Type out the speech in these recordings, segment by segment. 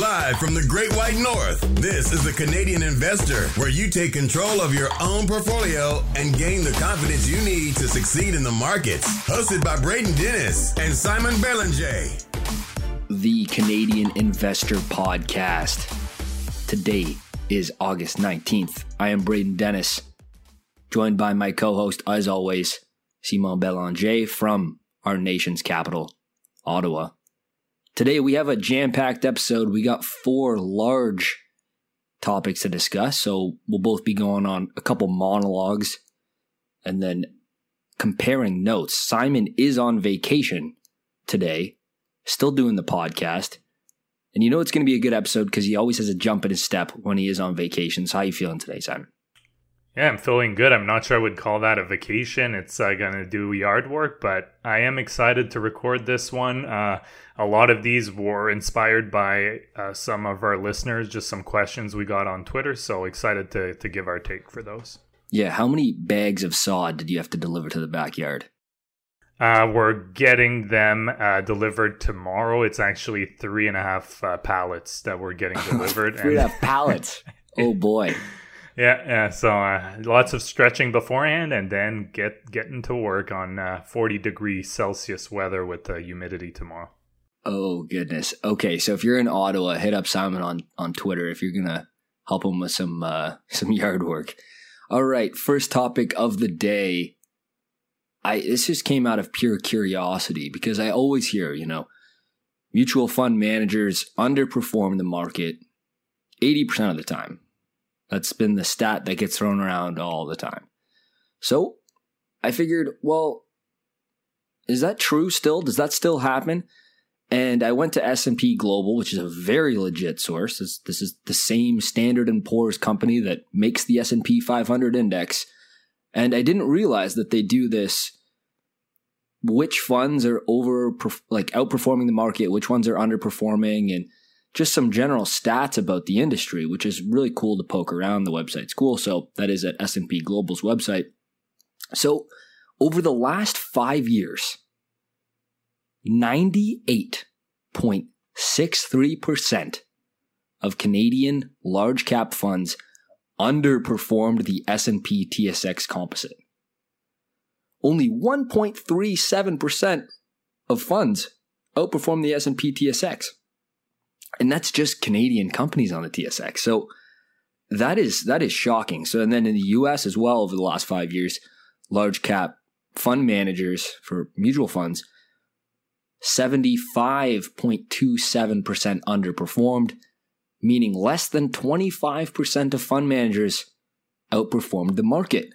Live from the Great White North, this is the Canadian Investor, where you take control of your own portfolio and gain the confidence you need to succeed in the markets. Hosted by Braden Dennis and Simon Belanger. The Canadian Investor Podcast. Today is August 19th. I am Braden Dennis, joined by my co host, as always, Simon Belanger from our nation's capital, Ottawa. Today we have a jam packed episode. We got four large topics to discuss. So we'll both be going on a couple monologues and then comparing notes. Simon is on vacation today, still doing the podcast. And you know it's going to be a good episode because he always has a jump in his step when he is on vacation. So how are you feeling today, Simon? Yeah, I'm feeling good. I'm not sure I would call that a vacation. It's uh, going to do yard work, but I am excited to record this one. Uh, a lot of these were inspired by uh, some of our listeners, just some questions we got on Twitter. So excited to, to give our take for those. Yeah, how many bags of sod did you have to deliver to the backyard? Uh, we're getting them uh, delivered tomorrow. It's actually three and a half uh, pallets that we're getting delivered. three and a half pallets. oh boy. Yeah, yeah. So uh, lots of stretching beforehand, and then get getting to work on uh, 40 degrees Celsius weather with the humidity tomorrow. Oh goodness. Okay, so if you're in Ottawa, hit up Simon on on Twitter if you're gonna help him with some uh, some yard work. All right, first topic of the day. I this just came out of pure curiosity because I always hear, you know, mutual fund managers underperform the market 80% of the time. That's been the stat that gets thrown around all the time. So I figured, well, is that true still? Does that still happen? And I went to S&P Global, which is a very legit source. This, this is the same Standard & Poor's company that makes the S&P 500 index. And I didn't realize that they do this which funds are over like outperforming the market, which ones are underperforming and just some general stats about the industry, which is really cool to poke around. The website's cool. So that is at S&P Global's website. So over the last five years, 98.63% of Canadian large cap funds underperformed the S&P TSX composite. Only 1.37% of funds outperformed the S&P TSX and that's just Canadian companies on the TSX. So that is that is shocking. So and then in the US as well over the last 5 years, large cap fund managers for mutual funds 75.27% underperformed, meaning less than 25% of fund managers outperformed the market.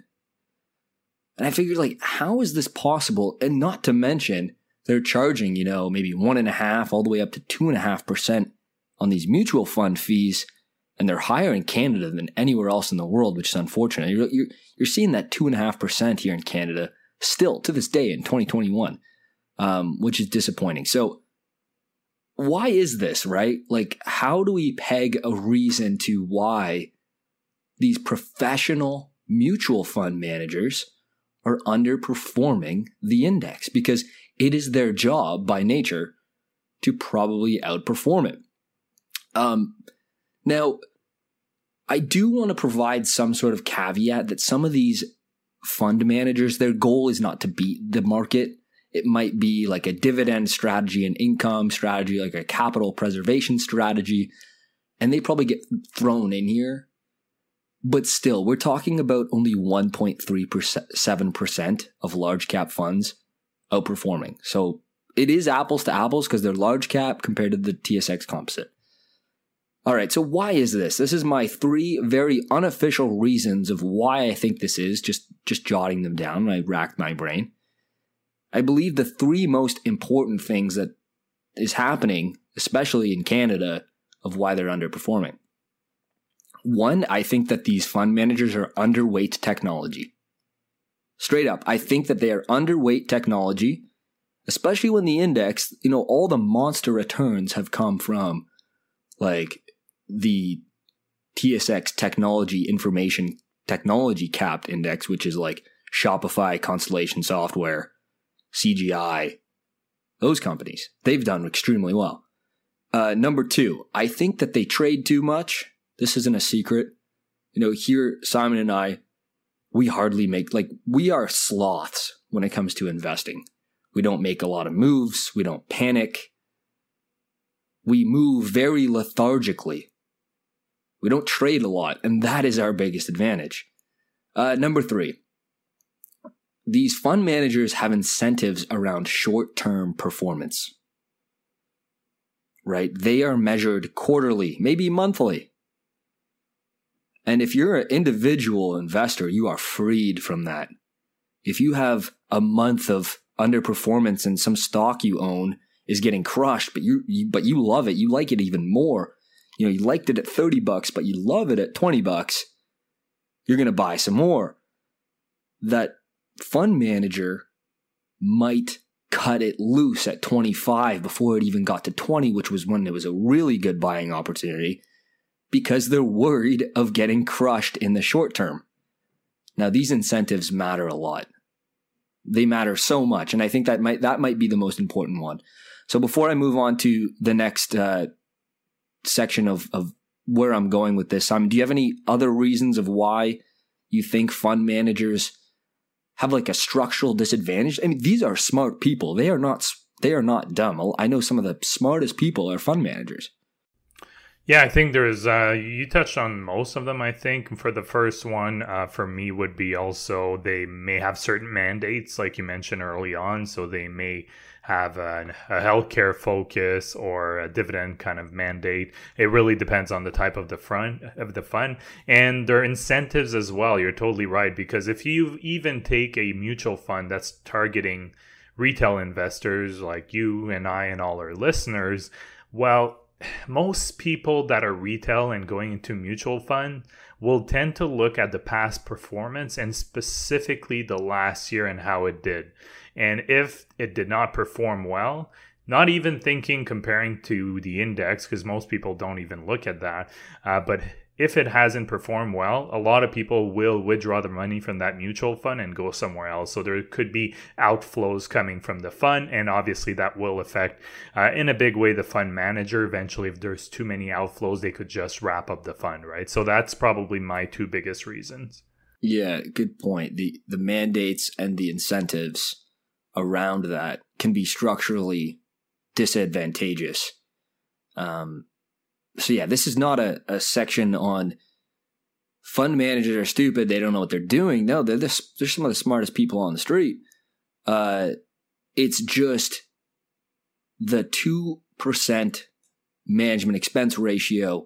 And I figured, like, how is this possible? And not to mention, they're charging, you know, maybe one and a half all the way up to two and a half percent on these mutual fund fees, and they're higher in Canada than anywhere else in the world, which is unfortunate. You're, you're, you're seeing that 2.5% here in Canada still to this day in 2021, um, which is disappointing. So, why is this, right? Like, how do we peg a reason to why these professional mutual fund managers are underperforming the index? Because it is their job by nature to probably outperform it. Um, now, I do want to provide some sort of caveat that some of these fund managers, their goal is not to beat the market. It might be like a dividend strategy, an income strategy, like a capital preservation strategy. And they probably get thrown in here. But still, we're talking about only 1.37% of large cap funds outperforming. So it is apples to apples because they're large cap compared to the TSX composite. All right, so why is this? This is my three very unofficial reasons of why I think this is, just just jotting them down I racked my brain. I believe the three most important things that is happening, especially in Canada, of why they're underperforming. One, I think that these fund managers are underweight technology. Straight up, I think that they are underweight technology, especially when the index, you know, all the monster returns have come from like the TSX technology information technology capped index, which is like Shopify, Constellation Software, CGI, those companies. They've done extremely well. Uh, number two, I think that they trade too much. This isn't a secret. You know, here, Simon and I, we hardly make, like, we are sloths when it comes to investing. We don't make a lot of moves. We don't panic. We move very lethargically. We don't trade a lot, and that is our biggest advantage. Uh, number three, these fund managers have incentives around short term performance. Right? They are measured quarterly, maybe monthly. And if you're an individual investor, you are freed from that. If you have a month of underperformance and some stock you own is getting crushed, but you, you but you love it, you like it even more. You know, you liked it at 30 bucks, but you love it at 20 bucks. You're going to buy some more. That fund manager might cut it loose at 25 before it even got to 20, which was when it was a really good buying opportunity because they're worried of getting crushed in the short term. Now, these incentives matter a lot. They matter so much, and I think that might that might be the most important one. So before I move on to the next uh, section of of where I'm going with this, Simon, do you have any other reasons of why you think fund managers have like a structural disadvantage? I mean, these are smart people. They are not they are not dumb. I know some of the smartest people are fund managers. Yeah, I think there's, uh, you touched on most of them. I think for the first one, uh, for me, would be also they may have certain mandates, like you mentioned early on. So they may have a, a healthcare focus or a dividend kind of mandate. It really depends on the type of the front of the fund and their incentives as well. You're totally right because if you even take a mutual fund that's targeting retail investors like you and I and all our listeners, well, most people that are retail and going into mutual fund will tend to look at the past performance and specifically the last year and how it did. And if it did not perform well, not even thinking comparing to the index, because most people don't even look at that, uh, but if it hasn't performed well, a lot of people will withdraw the money from that mutual fund and go somewhere else. So there could be outflows coming from the fund, and obviously that will affect uh, in a big way the fund manager. Eventually, if there's too many outflows, they could just wrap up the fund, right? So that's probably my two biggest reasons. Yeah, good point. The the mandates and the incentives around that can be structurally disadvantageous. Um, so yeah, this is not a, a section on fund managers are stupid. They don't know what they're doing. No, they're this, they're some of the smartest people on the street. Uh, it's just the two percent management expense ratio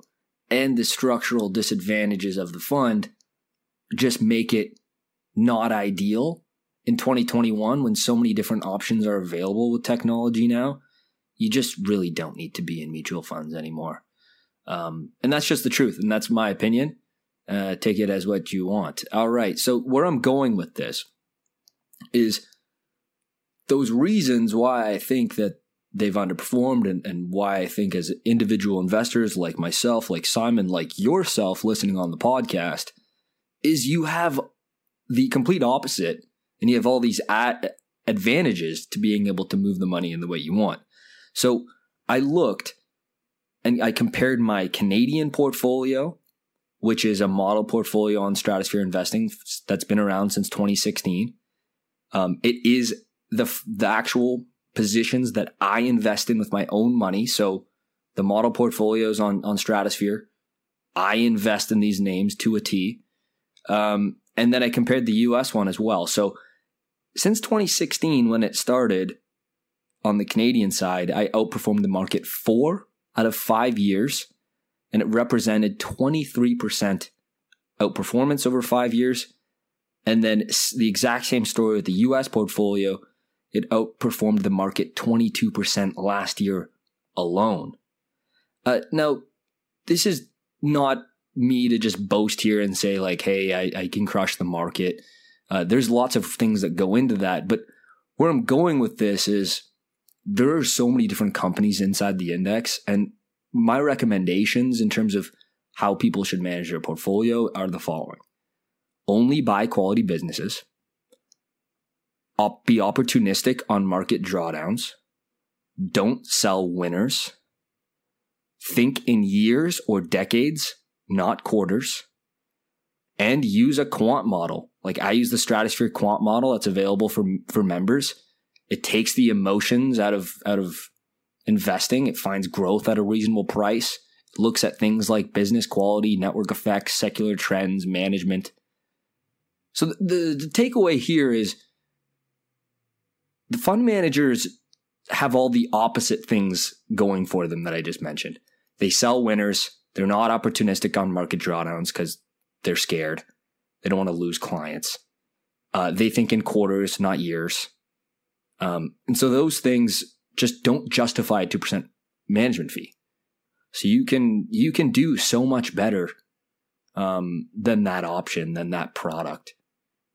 and the structural disadvantages of the fund just make it not ideal in 2021 when so many different options are available with technology now. You just really don't need to be in mutual funds anymore. Um, and that's just the truth. And that's my opinion. Uh, take it as what you want. All right. So, where I'm going with this is those reasons why I think that they've underperformed and, and why I think as individual investors like myself, like Simon, like yourself listening on the podcast, is you have the complete opposite and you have all these ad- advantages to being able to move the money in the way you want. So I looked and I compared my Canadian portfolio, which is a model portfolio on stratosphere investing that's been around since 2016. Um, it is the the actual positions that I invest in with my own money. So the model portfolios on on stratosphere, I invest in these names to a T. Um, and then I compared the US one as well. So since 2016, when it started on the Canadian side, I outperformed the market four out of five years, and it represented 23% outperformance over five years. And then the exact same story with the US portfolio, it outperformed the market 22% last year alone. Uh, now, this is not me to just boast here and say, like, hey, I, I can crush the market. Uh, there's lots of things that go into that. But where I'm going with this is there are so many different companies inside the index. And my recommendations in terms of how people should manage their portfolio are the following only buy quality businesses, be opportunistic on market drawdowns, don't sell winners, think in years or decades, not quarters, and use a quant model. Like I use the Stratosphere quant model that's available for for members. It takes the emotions out of out of investing. It finds growth at a reasonable price. It looks at things like business quality, network effects, secular trends, management. So the, the, the takeaway here is the fund managers have all the opposite things going for them that I just mentioned. They sell winners. They're not opportunistic on market drawdowns because they're scared. They don't want to lose clients. Uh, they think in quarters, not years. Um, and so those things just don't justify a 2% management fee. So you can, you can do so much better, um, than that option, than that product.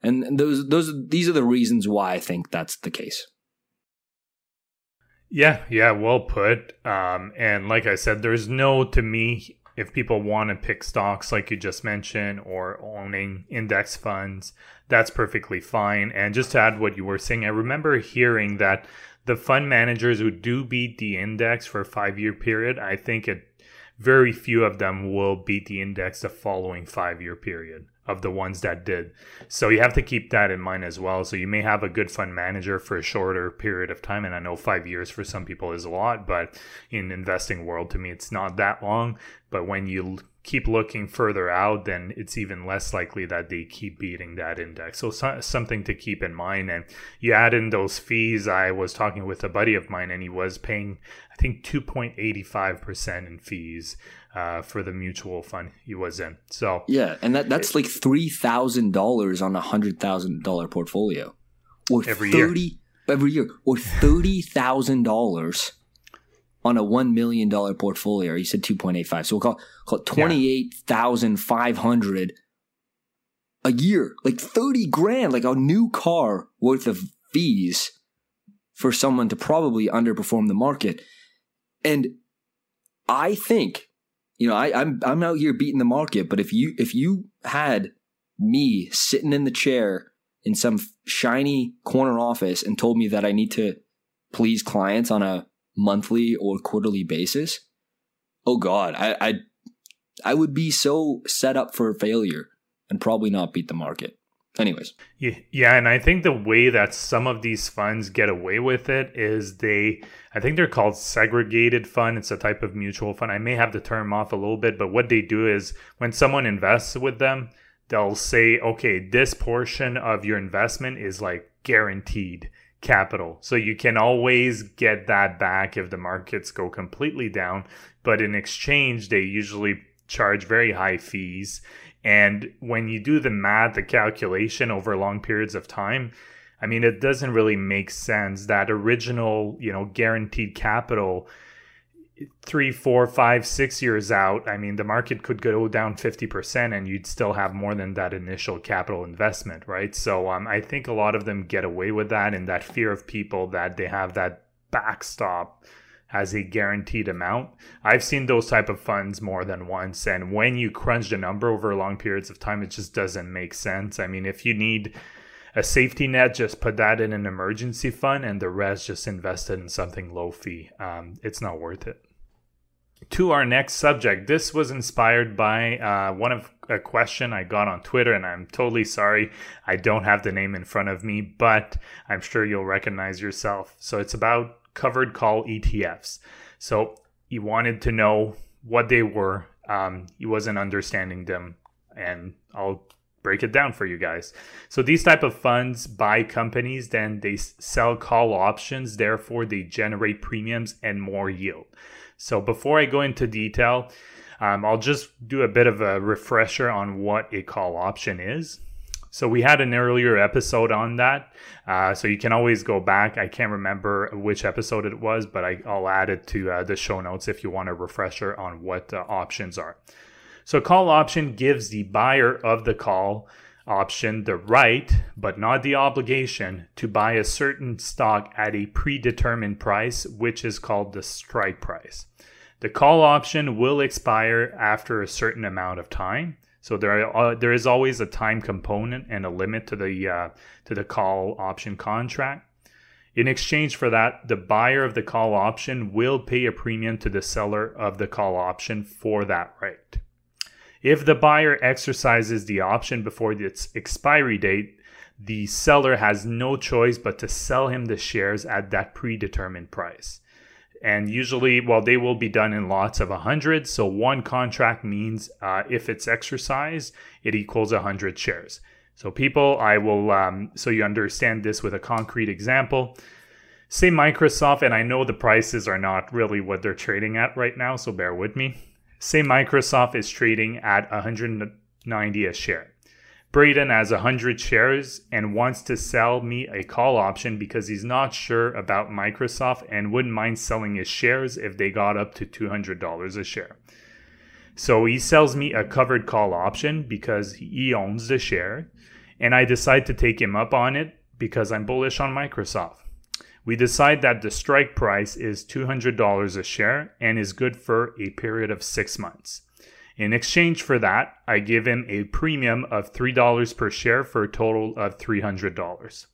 And those, those, these are the reasons why I think that's the case. Yeah, yeah, well put. Um, and like I said, there's no, to me, if people want to pick stocks like you just mentioned or owning index funds, that's perfectly fine. And just to add what you were saying, I remember hearing that the fund managers who do beat the index for a five year period, I think it very few of them will beat the index the following five year period of the ones that did. So you have to keep that in mind as well. So you may have a good fund manager for a shorter period of time. And I know five years for some people is a lot, but in investing world, to me, it's not that long. But when you keep looking further out, then it's even less likely that they keep beating that index. So, so, something to keep in mind. And you add in those fees. I was talking with a buddy of mine, and he was paying, I think, 2.85% in fees uh, for the mutual fund he was in. So yeah, and that that's it, like three thousand dollars on a hundred thousand dollar portfolio, or every 30, year, every year, or thirty thousand dollars on a one million dollar portfolio. You said two point eight five, so we'll call, call it twenty eight thousand five hundred a year, like thirty grand, like a new car worth of fees for someone to probably underperform the market. And I think you know, I, I'm I'm out here beating the market, but if you if you had me sitting in the chair in some shiny corner office and told me that I need to please clients on a monthly or quarterly basis, oh God, I I I would be so set up for failure and probably not beat the market. Anyways. Yeah, and I think the way that some of these funds get away with it is they I think they're called segregated fund. It's a type of mutual fund. I may have the term off a little bit, but what they do is when someone invests with them, they'll say, "Okay, this portion of your investment is like guaranteed capital. So you can always get that back if the markets go completely down, but in exchange they usually charge very high fees and when you do the math, the calculation over long periods of time, I mean, it doesn't really make sense. That original, you know, guaranteed capital, three, four, five, six years out, I mean, the market could go down 50% and you'd still have more than that initial capital investment, right? So um, I think a lot of them get away with that and that fear of people that they have that backstop as a guaranteed amount. I've seen those type of funds more than once and when you crunch the number over long periods of time it just doesn't make sense. I mean, if you need a safety net, just put that in an emergency fund and the rest just invested in something low fee. Um, it's not worth it. To our next subject, this was inspired by uh, one of a question I got on Twitter, and I'm totally sorry I don't have the name in front of me, but I'm sure you'll recognize yourself. So it's about covered call ETFs. So he wanted to know what they were. Um, he wasn't understanding them, and I'll break it down for you guys. So these type of funds buy companies, then they sell call options. Therefore, they generate premiums and more yield. So before I go into detail, um, I'll just do a bit of a refresher on what a call option is. So we had an earlier episode on that. Uh, so you can always go back. I can't remember which episode it was, but I, will add it to uh, the show notes if you want a refresher on what uh, options are. So call option gives the buyer of the call option the right, but not the obligation, to buy a certain stock at a predetermined price, which is called the strike price. The call option will expire after a certain amount of time. So there are, uh, there is always a time component and a limit to the uh, to the call option contract. In exchange for that, the buyer of the call option will pay a premium to the seller of the call option for that right. If the buyer exercises the option before its expiry date, the seller has no choice but to sell him the shares at that predetermined price. And usually, well, they will be done in lots of 100. So one contract means uh, if it's exercised, it equals 100 shares. So, people, I will, um, so you understand this with a concrete example. Say Microsoft, and I know the prices are not really what they're trading at right now, so bear with me. Say Microsoft is trading at 190 a share. Braden has 100 shares and wants to sell me a call option because he's not sure about Microsoft and wouldn't mind selling his shares if they got up to $200 a share. So he sells me a covered call option because he owns the share, and I decide to take him up on it because I'm bullish on Microsoft. We decide that the strike price is $200 a share and is good for a period of six months. In exchange for that, I give him a premium of $3 per share for a total of $300.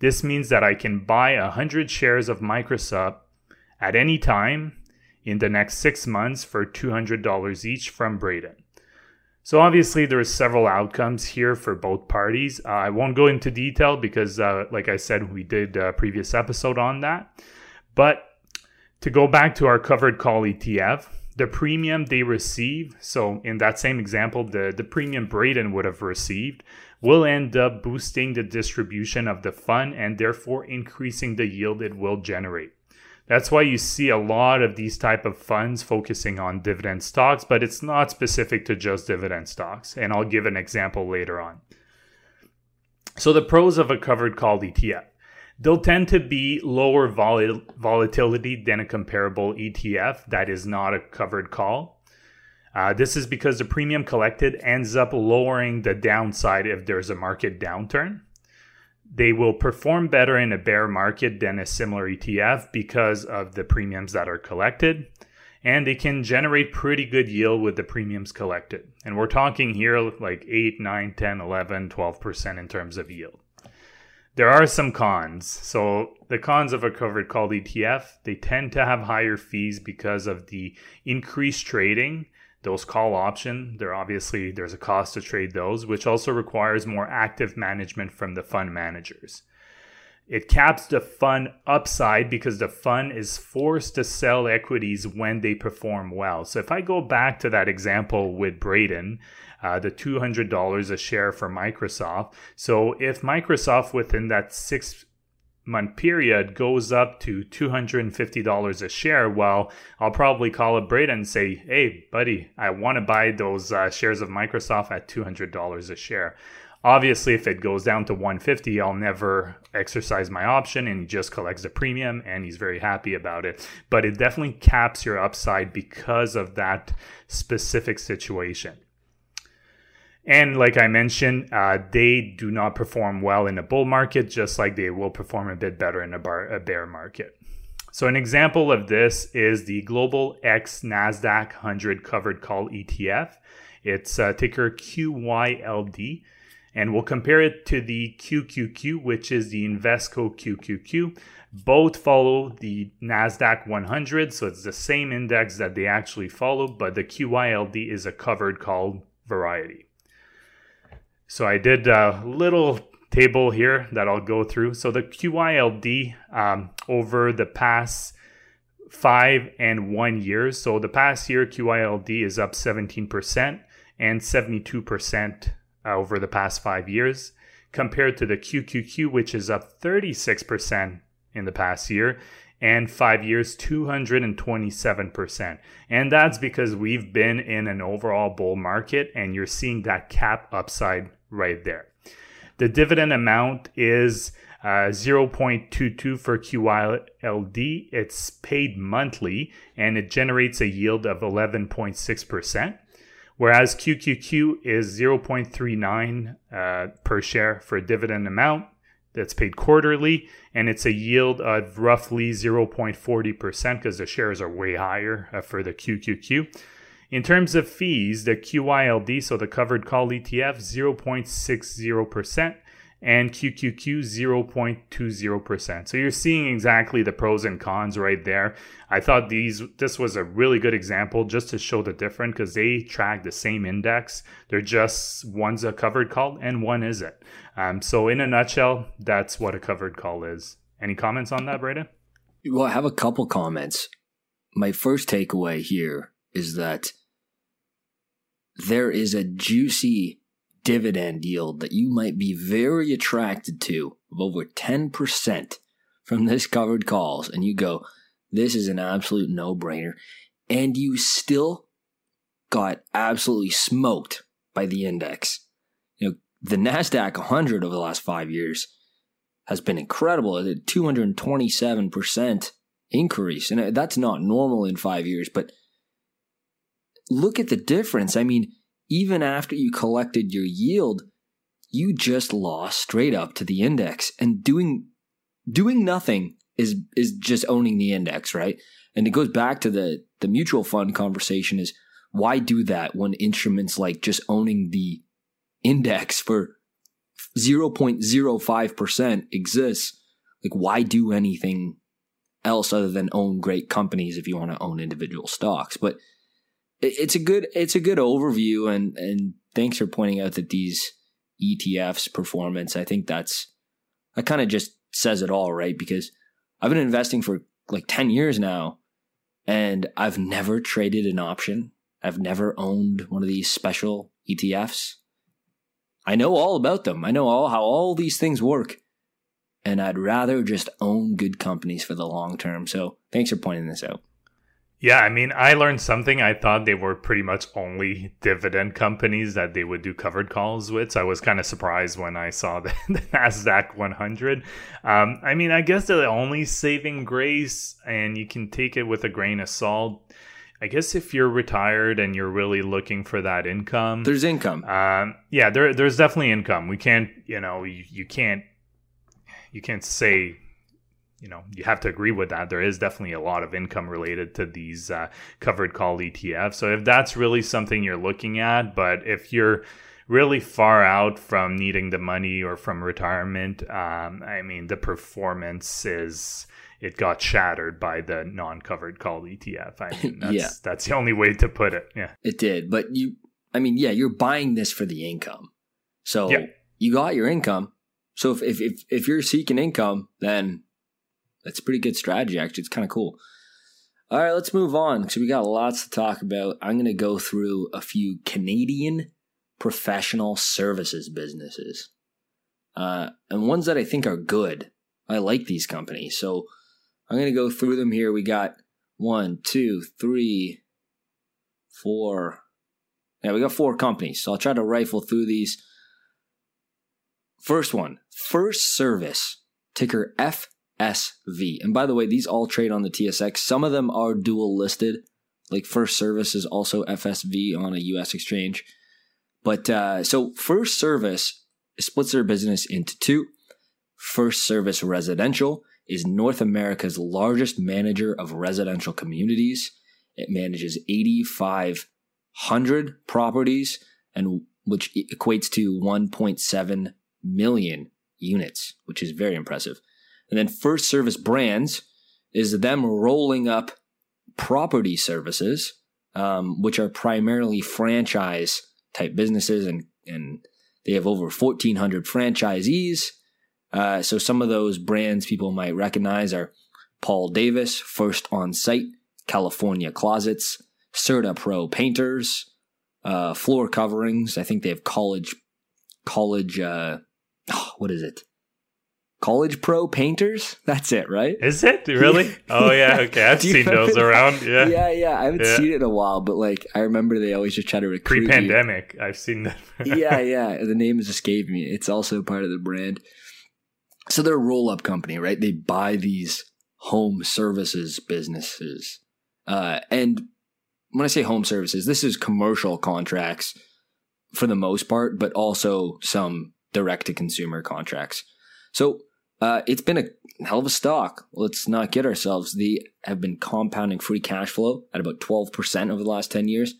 This means that I can buy 100 shares of Microsoft at any time in the next six months for $200 each from Braden. So obviously there are several outcomes here for both parties. Uh, I won't go into detail because, uh, like I said, we did a previous episode on that. But to go back to our covered call ETF, the premium they receive, so in that same example, the, the premium Braden would have received, will end up boosting the distribution of the fund and therefore increasing the yield it will generate. That's why you see a lot of these type of funds focusing on dividend stocks, but it's not specific to just dividend stocks. And I'll give an example later on. So the pros of a covered call ETF. They'll tend to be lower vol- volatility than a comparable ETF that is not a covered call. Uh, this is because the premium collected ends up lowering the downside if there's a market downturn they will perform better in a bear market than a similar ETF because of the premiums that are collected. And they can generate pretty good yield with the premiums collected. And we're talking here like 8, 9, 10, 11, 12% in terms of yield. There are some cons. So the cons of a covered call ETF, they tend to have higher fees because of the increased trading those call option. There obviously there's a cost to trade those which also requires more active management from the fund managers. It caps the fund upside because the fund is forced to sell equities when they perform well. So if i go back to that example with braden uh, the $200 a share for microsoft so if microsoft within that six month period goes up to $250 a share, well, I'll probably call up Braden and say, hey, buddy, I want to buy those uh, shares of Microsoft at $200 a share. Obviously, if it goes down to 150, I'll never exercise my option and he just collects the premium and he's very happy about it. But it definitely caps your upside because of that specific situation. And like I mentioned, uh, they do not perform well in a bull market, just like they will perform a bit better in a, bar, a bear market. So, an example of this is the Global X NASDAQ 100 covered call ETF. It's uh, ticker QYLD. And we'll compare it to the QQQ, which is the Invesco QQQ. Both follow the NASDAQ 100, so it's the same index that they actually follow, but the QYLD is a covered call variety. So I did a little table here that I'll go through. So the QYLD um, over the past five and one years. So the past year, QYLD is up 17% and 72% uh, over the past five years, compared to the QQQ, which is up 36% in the past year and five years 227%. And that's because we've been in an overall bull market and you're seeing that cap upside right there. The dividend amount is uh, 0.22 for QYLD. It's paid monthly and it generates a yield of 11.6%, whereas QQQ is 0.39 uh, per share for a dividend amount that's paid quarterly and it's a yield of roughly 0.40% because the shares are way higher uh, for the QQQ. In terms of fees, the QYLD, so the covered call ETF, 0.60%, and QQQ 0.20%. So you're seeing exactly the pros and cons right there. I thought these this was a really good example just to show the difference because they track the same index. They're just one's a covered call and one isn't. Um, so in a nutshell, that's what a covered call is. Any comments on that, Braden? Well, I have a couple comments. My first takeaway here is that there is a juicy dividend yield that you might be very attracted to of over 10% from this covered calls, and you go, this is an absolute no brainer, and you still got absolutely smoked by the index. You know, the NASDAQ 100 over the last five years has been incredible a 227% increase. And that's not normal in five years, but look at the difference. I mean, even after you collected your yield, you just lost straight up to the index. And doing doing nothing is is just owning the index, right? And it goes back to the the mutual fund conversation is why do that when instruments like just owning the index for 0.05% exists? Like why do anything else other than own great companies if you want to own individual stocks? But it's a good it's a good overview and and thanks for pointing out that these ETFs performance I think that's that kind of just says it all right? Because I've been investing for like 10 years now and I've never traded an option. I've never owned one of these special ETFs I know all about them. I know all how all these things work and I'd rather just own good companies for the long term. So thanks for pointing this out yeah, I mean, I learned something. I thought they were pretty much only dividend companies that they would do covered calls with. So I was kind of surprised when I saw the, the NASDAQ 100. Um, I mean, I guess they're the only saving grace, and you can take it with a grain of salt. I guess if you're retired and you're really looking for that income, there's income. Um, yeah, there, there's definitely income. We can't, you know, you, you can't, you can't say you know you have to agree with that. There is definitely a lot of income related to these uh, covered call etfs so if that's really something you're looking at but if you're really far out from needing the money or from retirement um, i mean the performance is it got shattered by the non-covered call etf i mean that's, yeah. that's the only way to put it. Yeah. It did but you i mean yeah you're buying this for the income. So yeah. you got your income. So if, if if if you're seeking income then that's a pretty good strategy, actually. It's kind of cool. All right, let's move on because we got lots to talk about. I'm going to go through a few Canadian professional services businesses uh, and ones that I think are good. I like these companies. So I'm going to go through them here. We got one, two, three, four. Yeah, we got four companies. So I'll try to rifle through these. First one, FirstService, ticker F SV. And by the way, these all trade on the TSX. Some of them are dual listed, like FirstService is also FSV on a US exchange. But uh, so FirstService splits their business into two. FirstService Residential is North America's largest manager of residential communities. It manages 8,500 properties, and which equates to 1.7 million units, which is very impressive. And then FirstService Brands is them rolling up property services, um, which are primarily franchise type businesses, and and they have over 1,400 franchisees. Uh, so some of those brands people might recognize are Paul Davis, FirstOnSite, California Closets, CertaPro Painters, uh, floor coverings. I think they have college, college. Uh, what is it? College Pro Painters. That's it, right? Is it really? Oh yeah, okay. I've seen those around. Yeah, yeah, yeah. I haven't yeah. seen it in a while, but like I remember they always just try to recruit. Pre-pandemic, you. I've seen that. yeah, yeah. The name has escaped me. It's also part of the brand. So they're a roll-up company, right? They buy these home services businesses, uh, and when I say home services, this is commercial contracts for the most part, but also some direct-to-consumer contracts. So uh, it's been a hell of a stock. Let's not get ourselves. They have been compounding free cash flow at about 12% over the last 10 years,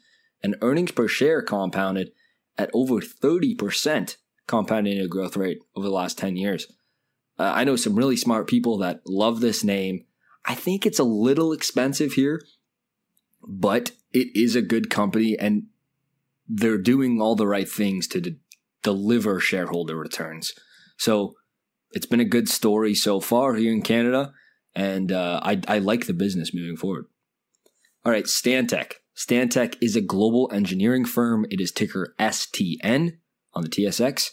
and earnings per share compounded at over 30% compound annual growth rate over the last 10 years. Uh, I know some really smart people that love this name. I think it's a little expensive here, but it is a good company and they're doing all the right things to de- deliver shareholder returns. So it's been a good story so far here in Canada, and uh, I, I like the business moving forward. All right, Stantec. Stantec is a global engineering firm. It is ticker STN on the TSX.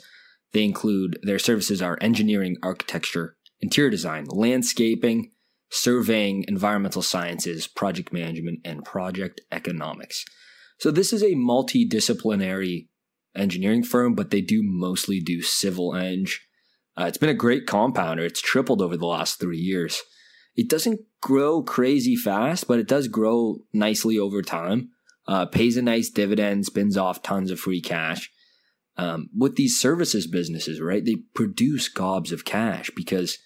They include their services are engineering, architecture, interior design, landscaping, surveying, environmental sciences, project management, and project economics. So this is a multidisciplinary engineering firm, but they do mostly do civil eng. Uh, it's been a great compounder. It's tripled over the last three years. It doesn't grow crazy fast, but it does grow nicely over time. Uh, pays a nice dividend, spins off tons of free cash. Um, with these services businesses, right? They produce gobs of cash because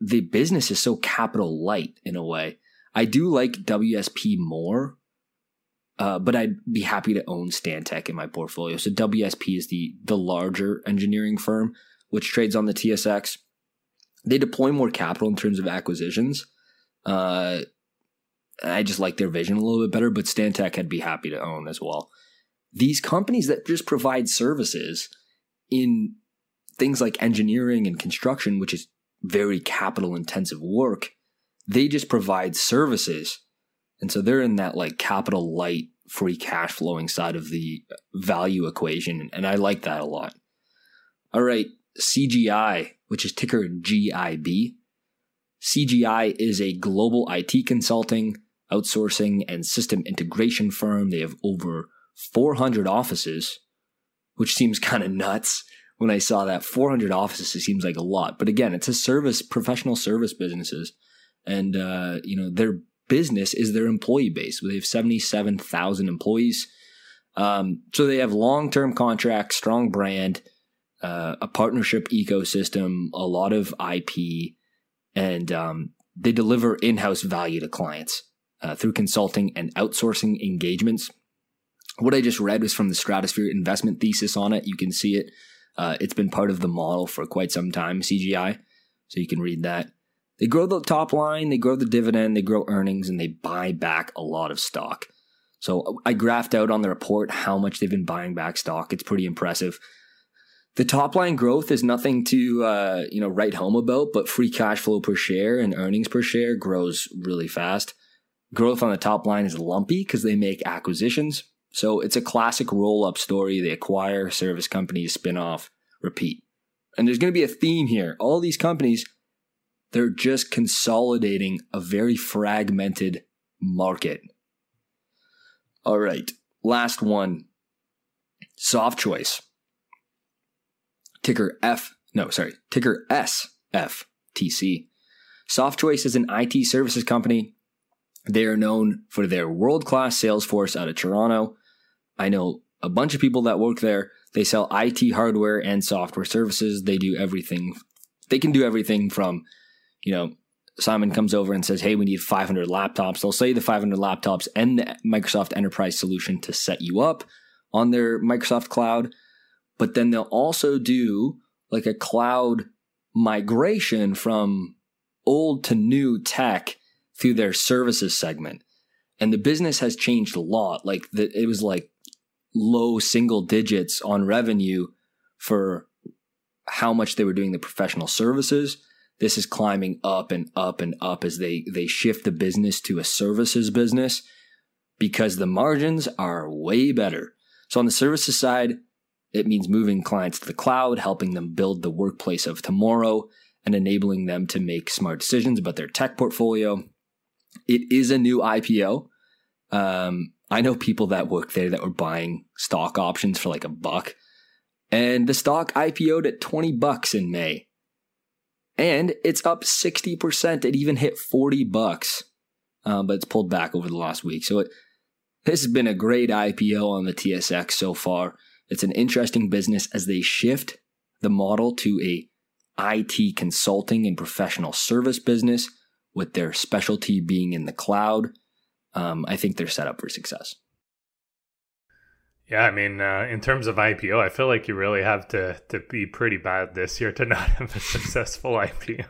the business is so capital light in a way. I do like WSP more, uh, but I'd be happy to own Stantec in my portfolio. So WSP is the the larger engineering firm which trades on the TSX. They deploy more capital in terms of acquisitions. Uh, I just like their vision a little bit better, but Stantec I'd be happy to own as well. These companies that just provide services in things like engineering and construction, which is very capital intensive work, they just provide services. And so they're in that like capital light free cash flowing side of the value equation. And I like that a lot. All right. CGI, which is ticker GIB. CGI is a global IT consulting, outsourcing, and system integration firm. They have over 400 offices, which seems kind of nuts when I saw that 400 offices, it seems like a lot. But again, it's a service, professional service businesses. And, uh, you know, their business is their employee base. They have 77,000 employees. Um, so they have long term contracts, strong brand, uh, a partnership ecosystem, a lot of IP, and um, they deliver in house value to clients uh, through consulting and outsourcing engagements. What I just read was from the Stratosphere investment thesis on it. You can see it uh, it's been part of the model for quite some time, CGI. So you can read that. They grow the top line, they grow the dividend, they grow earnings, and they buy back a lot of stock. So I graphed out on the report how much they've been buying back stock. It's pretty impressive. The top line growth is nothing to uh, you know write home about, but free cash flow per share and earnings per share grows really fast. Growth on the top line is lumpy because they make acquisitions, so it's a classic roll up story. They acquire service companies, spin off, repeat. And there's going to be a theme here. All these companies, they're just consolidating a very fragmented market. All right, last one Softchoice. Ticker F, no, sorry, ticker SFTC. Softchoice is an IT services company. They are known for their world class sales force out of Toronto. I know a bunch of people that work there. They sell IT hardware and software services. They do everything. They can do everything from, you know, Simon comes over and says, Hey, we need 500 laptops. They'll sell you the 500 laptops and the Microsoft Enterprise solution to set you up on their Microsoft cloud. But then they'll also do like a cloud migration from old to new tech through their services segment. And the business has changed a lot. Like the, it was like low single digits on revenue for how much they were doing the professional services. This is climbing up and up and up as they, they shift the business to a services business because the margins are way better. So on the services side, it means moving clients to the cloud, helping them build the workplace of tomorrow, and enabling them to make smart decisions about their tech portfolio. It is a new IPO. Um, I know people that work there that were buying stock options for like a buck. And the stock IPO'd at 20 bucks in May. And it's up 60%. It even hit 40 bucks. Um, but it's pulled back over the last week. So it, this has been a great IPO on the TSX so far. It's an interesting business as they shift the model to a IT consulting and professional service business with their specialty being in the cloud um, I think they're set up for success. Yeah, I mean, uh, in terms of IPO, I feel like you really have to to be pretty bad this year to not have a successful IPO.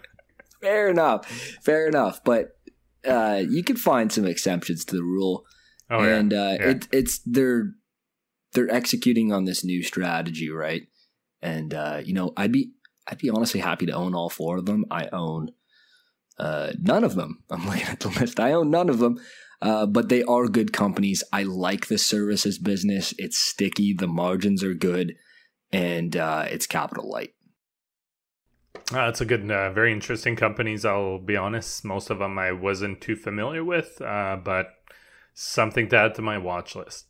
Fair enough, fair enough, but uh, you can find some exceptions to the rule, Oh, and yeah. uh, yeah. it, it's they're they're executing on this new strategy, right? And uh, you know, I'd be I'd be honestly happy to own all four of them. I own uh, none of them. I'm looking at the list. I own none of them. Uh, but they are good companies. I like the services business. It's sticky. The margins are good, and uh, it's capital light. Uh, it's a good, uh, very interesting companies. I'll be honest, most of them I wasn't too familiar with, uh, but something to add to my watch list.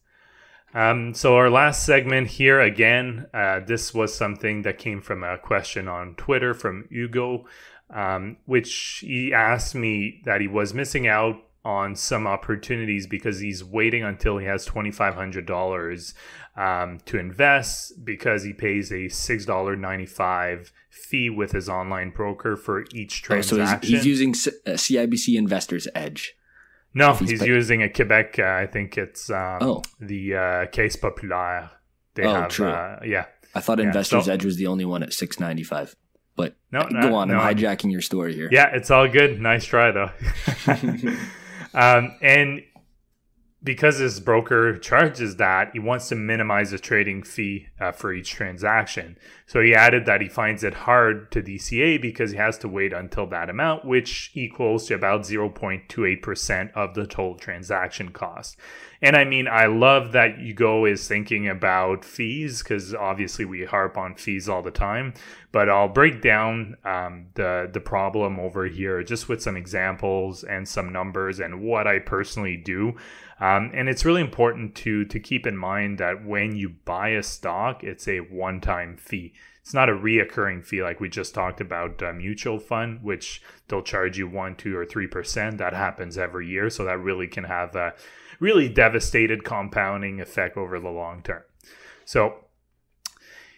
Um, so our last segment here again, uh, this was something that came from a question on Twitter from Hugo, um, which he asked me that he was missing out on some opportunities because he's waiting until he has twenty five hundred dollars um, to invest because he pays a six dollar ninety five fee with his online broker for each Oh, so transaction. he's, he's using C- uh, CIBC Investors Edge. no, he's he's, using a Quebec. Uh, I think it's um, Oh. the uh, Caisse Populaire. They Oh, have, true. Uh, yeah. I thought Yeah, Investors so- Edge was the only one at six ninety five. But No, uh, no, go on, no. I'm hijacking your story here. Yeah, it's all good. Nice try though. um, and because his broker charges that, he wants to minimize the trading fee uh, for each transaction. So he added that he finds it hard to DCA because he has to wait until that amount, which equals to about 0.28% of the total transaction cost. And I mean, I love that Hugo is thinking about fees because obviously we harp on fees all the time. But I'll break down um, the the problem over here just with some examples and some numbers and what I personally do. Um, and it's really important to to keep in mind that when you buy a stock, it's a one time fee. It's not a reoccurring fee like we just talked about uh, mutual fund, which they'll charge you one, two, or three percent. That happens every year, so that really can have a really devastated compounding effect over the long term. So,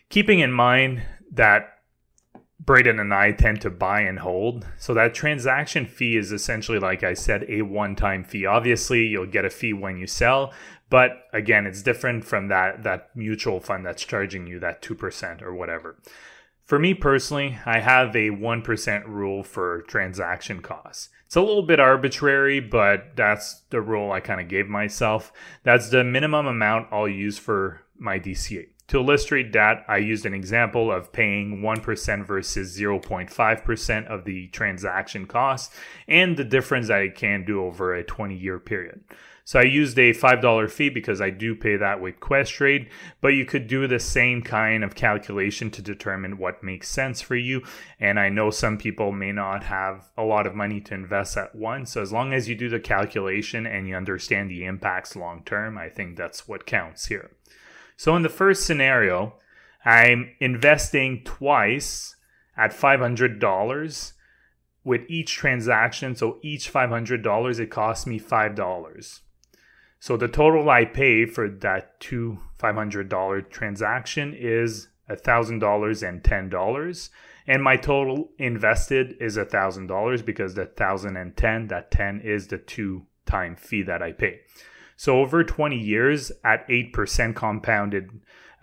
keeping in mind that Braden and I tend to buy and hold. So that transaction fee is essentially, like I said, a one time fee. Obviously, you'll get a fee when you sell, but again, it's different from that, that mutual fund that's charging you that 2% or whatever. For me personally, I have a 1% rule for transaction costs. It's a little bit arbitrary, but that's the rule I kind of gave myself. That's the minimum amount I'll use for my DCA. To illustrate that, I used an example of paying 1% versus 0.5% of the transaction cost and the difference that it can do over a 20 year period. So I used a $5 fee because I do pay that with Questrade, but you could do the same kind of calculation to determine what makes sense for you. And I know some people may not have a lot of money to invest at once. So as long as you do the calculation and you understand the impacts long term, I think that's what counts here. So in the first scenario, I'm investing twice at $500 with each transaction. So each $500, it costs me $5. So the total I pay for that two $500 transaction is $1,000 and $10. And my total invested is $1,000 because the 1010 that 10 is the two time fee that I pay. So over 20 years at 8% compounded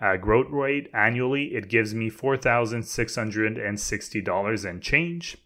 uh, growth rate annually, it gives me $4,660 and change.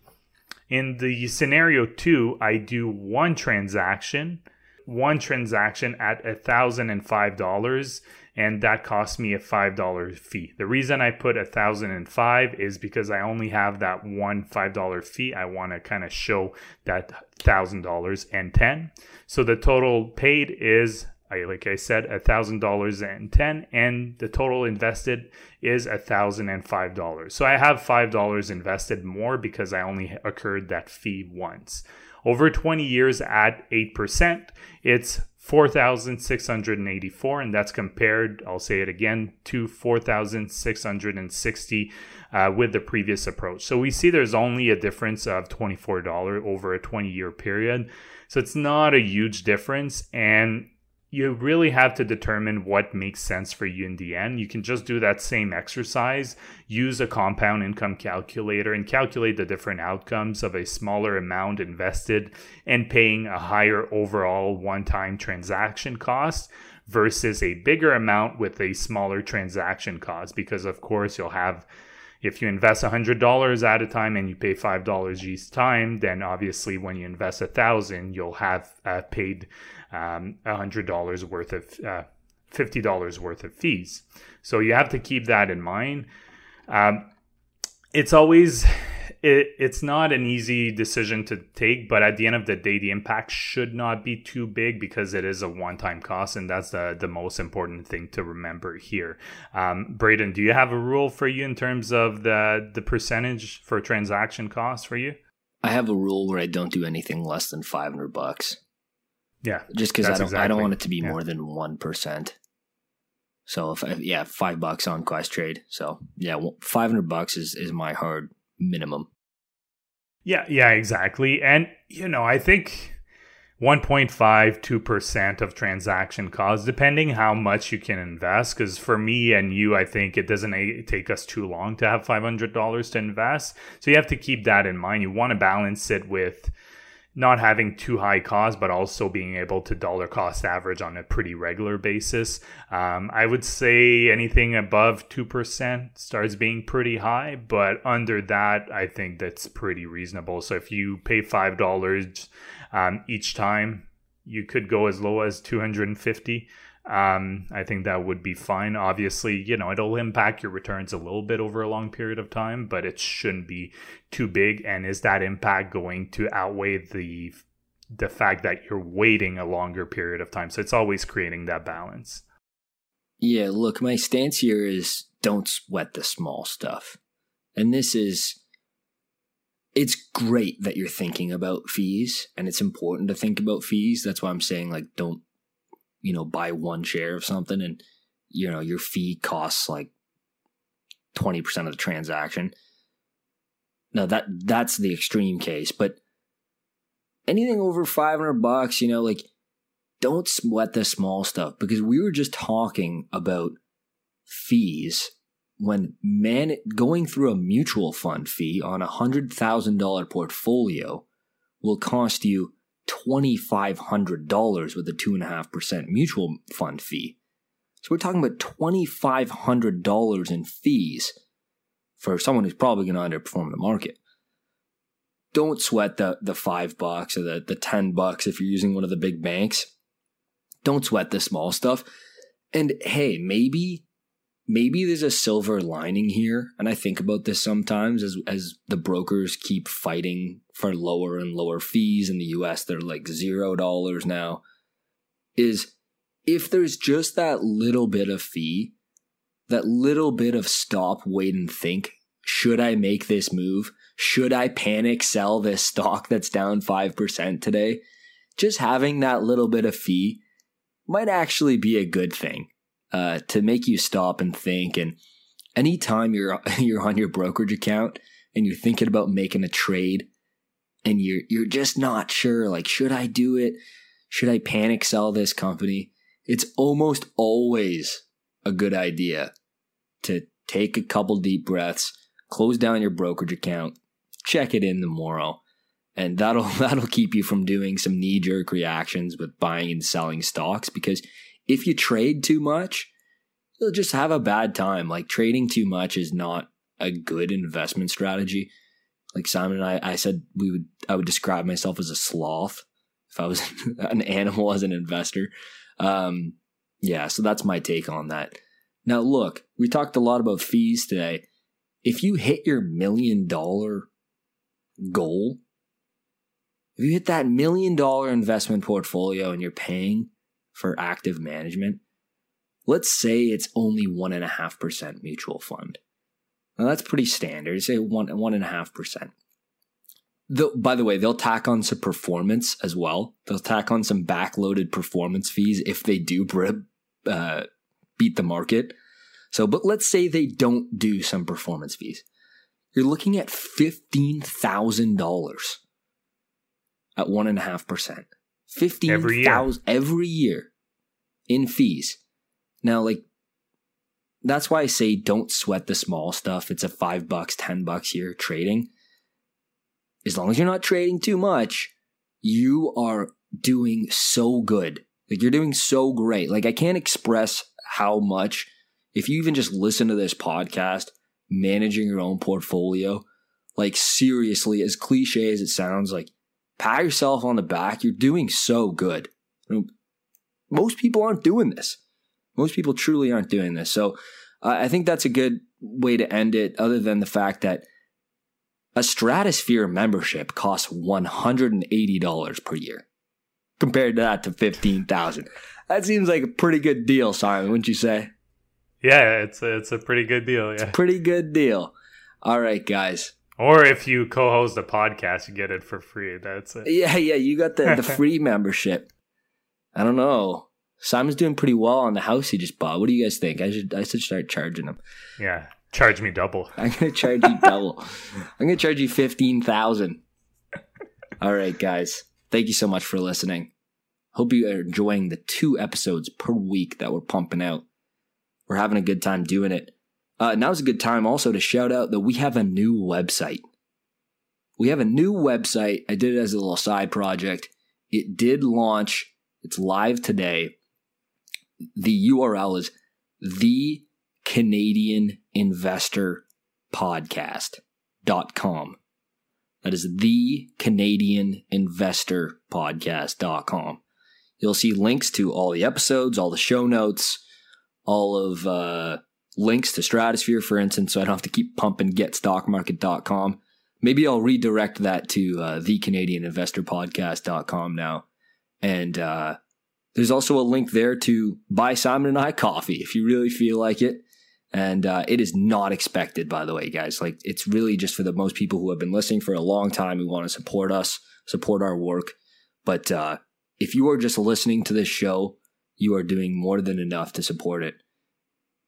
In the scenario two, I do one transaction, one transaction at $1,005 and that cost me a $5 fee. The reason I put 1005 is because I only have that one $5 fee. I want to kind of show that $1,000 and 10. So the total paid is like I said, $1,000 and 10 and the total invested is $1,005. So I have $5 invested more because I only occurred that fee once. Over 20 years at 8%, it's 4,684, and that's compared, I'll say it again, to 4,660 uh, with the previous approach. So we see there's only a difference of $24 over a 20 year period. So it's not a huge difference. And you really have to determine what makes sense for you in the end. You can just do that same exercise, use a compound income calculator, and calculate the different outcomes of a smaller amount invested and paying a higher overall one time transaction cost versus a bigger amount with a smaller transaction cost. Because, of course, you'll have if you invest $100 at a time and you pay $5 each time, then obviously when you invest a thousand, you'll have uh, paid um, $100 worth of uh, $50 worth of fees. So you have to keep that in mind. Um, it's always it, it's not an easy decision to take, but at the end of the day, the impact should not be too big because it is a one-time cost, and that's the the most important thing to remember here. Um, Braden, do you have a rule for you in terms of the the percentage for transaction costs for you? I have a rule where I don't do anything less than five hundred bucks. Yeah, just because I don't exactly, I don't want it to be yeah. more than one percent. So if I, yeah, five bucks on Questrade. So yeah, five hundred bucks is is my hard minimum. Yeah, yeah, exactly. And you know, I think 1.5 2% of transaction costs depending how much you can invest because for me and you i think it doesn't take us too long to have $500 to invest so you have to keep that in mind you want to balance it with not having too high cost, but also being able to dollar cost average on a pretty regular basis. Um, I would say anything above 2% starts being pretty high, but under that, I think that's pretty reasonable. So if you pay $5 um, each time, you could go as low as 250 um, I think that would be fine. Obviously, you know, it'll impact your returns a little bit over a long period of time, but it shouldn't be too big. And is that impact going to outweigh the the fact that you're waiting a longer period of time? So it's always creating that balance. Yeah, look, my stance here is don't sweat the small stuff. And this is it's great that you're thinking about fees and it's important to think about fees. That's why I'm saying like don't you know, buy one share of something and, you know, your fee costs like 20% of the transaction. Now that that's the extreme case, but anything over 500 bucks, you know, like don't sweat the small stuff because we were just talking about fees when man going through a mutual fund fee on a $100,000 portfolio will cost you $2,500 with a 2.5% mutual fund fee. So we're talking about $2,500 in fees for someone who's probably going to underperform the market. Don't sweat the, the five bucks or the, the 10 bucks if you're using one of the big banks. Don't sweat the small stuff. And hey, maybe maybe there's a silver lining here and i think about this sometimes as as the brokers keep fighting for lower and lower fees in the us they're like zero dollars now is if there's just that little bit of fee that little bit of stop wait and think should i make this move? Should i panic sell this stock that's down 5% today? Just having that little bit of fee might actually be a good thing uh, to make you stop and think. And anytime you're you're on your brokerage account and you're thinking about making a trade, and you're you're just not sure, like, should I do it? Should I panic sell this company? It's almost always a good idea to take a couple deep breaths, close down your brokerage account, check it in tomorrow, and that'll that'll keep you from doing some knee jerk reactions with buying and selling stocks because if you trade too much, you'll just have a bad time. Like trading too much is not a good investment strategy. Like Simon and I, I said we would I would describe myself as a sloth if I was an animal as an investor. Um, yeah, so that's my take on that. Now, look, we talked a lot about fees today. If you hit your million dollar goal, if you hit that million dollar investment portfolio and you're paying for active management, let's say it's only 1.5% mutual fund. Now that's pretty standard. Say one one and a half percent. By the way, they'll tack on some performance as well. They'll tack on some backloaded performance fees if they do uh, beat the market. So, but let's say they don't do some performance fees. You're looking at fifteen thousand dollars at one and a half percent. Fifteen thousand every year in fees. Now, like, that's why I say don't sweat the small stuff. It's a five bucks, 10 bucks here trading. As long as you're not trading too much, you are doing so good. Like, you're doing so great. Like, I can't express how much, if you even just listen to this podcast, managing your own portfolio, like, seriously, as cliche as it sounds, like, pat yourself on the back. You're doing so good. Most people aren't doing this. Most people truly aren't doing this. So uh, I think that's a good way to end it, other than the fact that a Stratosphere membership costs $180 per year. Compared to that to 15000 That seems like a pretty good deal, Simon, wouldn't you say? Yeah, it's a, it's a pretty good deal. Yeah. Pretty good deal. All right, guys. Or if you co-host a podcast, you get it for free. That's it. Yeah, yeah, you got the, the free membership. I don't know. Simon's doing pretty well on the house he just bought. What do you guys think? I should I should start charging him. Yeah, charge me double. I'm gonna charge you double. I'm gonna charge you fifteen thousand. All right, guys. Thank you so much for listening. Hope you are enjoying the two episodes per week that we're pumping out. We're having a good time doing it. Uh, now's a good time also to shout out that we have a new website. We have a new website. I did it as a little side project. It did launch. It's live today. The URL is the Canadian Investor Podcast.com. That is the Canadian Investor Podcast.com. You'll see links to all the episodes, all the show notes, all of uh, links to Stratosphere, for instance, so I don't have to keep pumping getstockmarket.com. Maybe I'll redirect that to uh, Podcast.com now. And uh, there's also a link there to buy Simon and I coffee if you really feel like it. And uh, it is not expected, by the way, guys. Like, it's really just for the most people who have been listening for a long time who want to support us, support our work. But uh, if you are just listening to this show, you are doing more than enough to support it.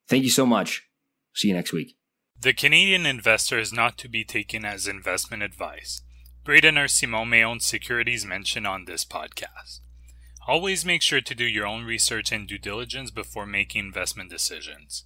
Thank you so much. See you next week. The Canadian investor is not to be taken as investment advice. Braden or Simon may own securities mentioned on this podcast. Always make sure to do your own research and due diligence before making investment decisions.